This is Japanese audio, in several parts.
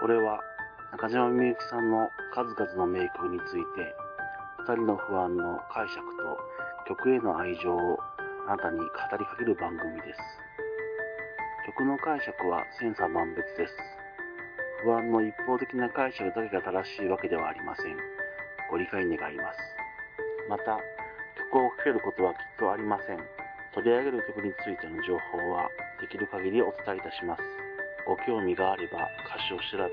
これは中島みゆきさんの数々の名曲について、二人の不安の解釈と曲への愛情をあなたに語りかける番組です。曲の解釈は千差万別です。不安の一方的な解釈だけが正しいわけではありません。ご理解願います。また、曲をかけることはきっとありません。取り上げる曲についての情報はできる限りお伝えいたします。ご興味があれば歌詞を調べ、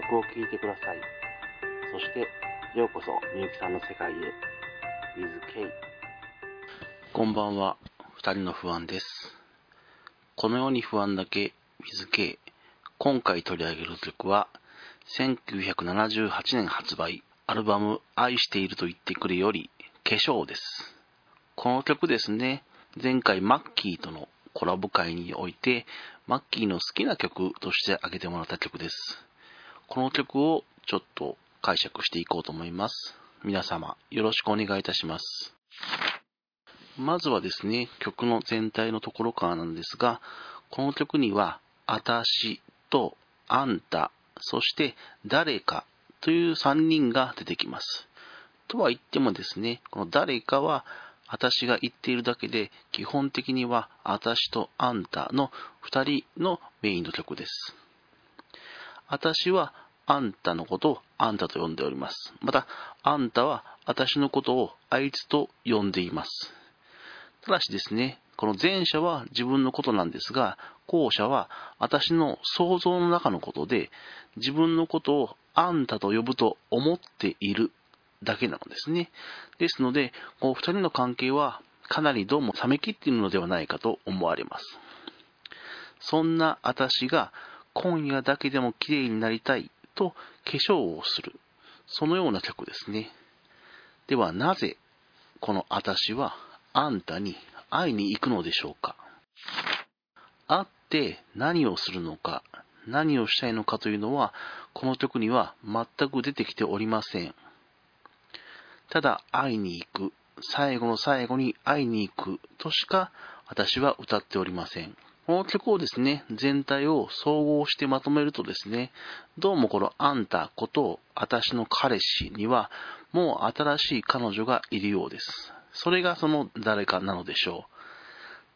曲を聴いてください。そして、ようこそみゆきさんの世界へ。With K。こんばんは。二人の不安です。このように不安だけ With K。今回取り上げる曲は、1978年発売、アルバム愛していると言ってくれより、化粧です。この曲ですね、前回マッキーとのコラボ会において、マッキーの好きな曲として挙げてもらった曲です。この曲をちょっと解釈していこうと思います。皆様、よろしくお願いいたします。まずはですね、曲の全体のところからなんですが、この曲には、あたしとあんた、そして誰かという3人が出てきます。とは言ってもですね、この誰かは私が言っているだけで、基本的には私とあんたの2人のメインの曲です。私はあんたのことをあんたと呼んでおります。また、あんたは私のことをあいつと呼んでいます。ただしですね、この前者は自分のことなんですが、後者は私の想像の中のことで、自分のことをあんたと呼ぶと思っているだけなのですね。ですので、こう二人の関係はかなりどうも冷めきっているのではないかと思われます。そんな私が今夜だけでも綺麗になりたいと化粧をする。そのような曲ですね。ではなぜこの私はあんたに会いに行くのでしょうか会って何をするのか、何をしたいのかというのは、この曲には全く出てきておりません。ただ会いに行く、最後の最後に会いに行くとしか私は歌っておりません。この曲をですね、全体を総合してまとめるとですね、どうもこのあんたこと私の彼氏にはもう新しい彼女がいるようです。それがその誰かなのでしょ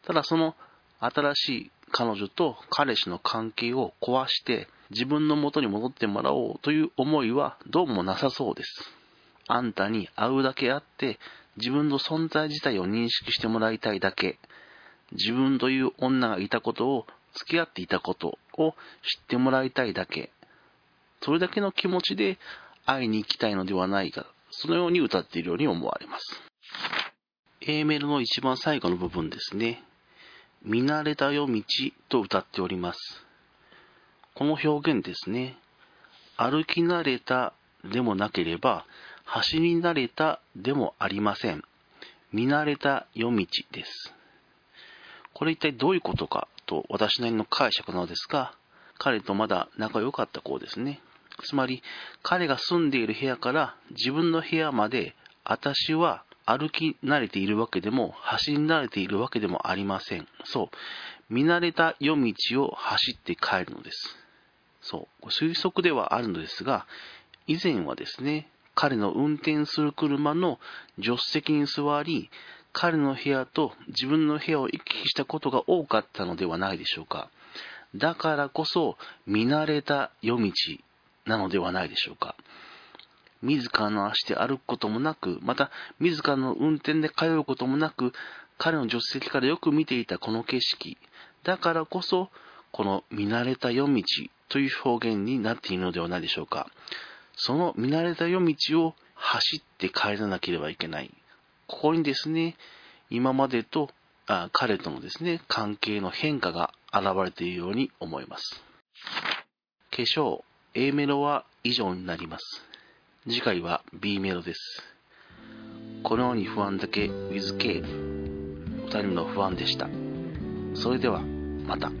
う。ただその新しい彼女と彼氏の関係を壊して自分の元に戻ってもらおうという思いはどうもなさそうです。あんたに会うだけあって、自分の存在自体を認識してもらいたいだけ、自分という女がいたことを、付き合っていたことを知ってもらいたいだけ、それだけの気持ちで会いに行きたいのではないか、そのように歌っているように思われます。A メロの一番最後の部分ですね。見慣れた夜道と歌っております。この表現ですね。歩き慣れたでもなければ、走り慣れたでもありません。見慣れた夜道です。これ一体どういうことかと私なりの解釈なのですが、彼とまだ仲良かった子ですね。つまり、彼が住んでいる部屋から自分の部屋まで、私は歩き慣れているわけでも、走り慣れているわけでもありません。そう。見慣れた夜道を走って帰るのです。そう。推測ではあるのですが、以前はですね、彼の運転する車の助手席に座り、彼の部屋と自分の部屋を行き来したことが多かったのではないでしょうか。だからこそ見慣れた夜道なのではないでしょうか。自らの足で歩くこともなく、また自らの運転で通うこともなく、彼の助手席からよく見ていたこの景色。だからこそ、この見慣れた夜道という表現になっているのではないでしょうか。その見慣れた夜道を走って帰らなければいけない。ここにですね、今までとあ彼とのですね、関係の変化が現れているように思います。化粧、A メロは以上になります。次回は B メロです。このように不安だけ with K。二人の不安でした。それでは、また。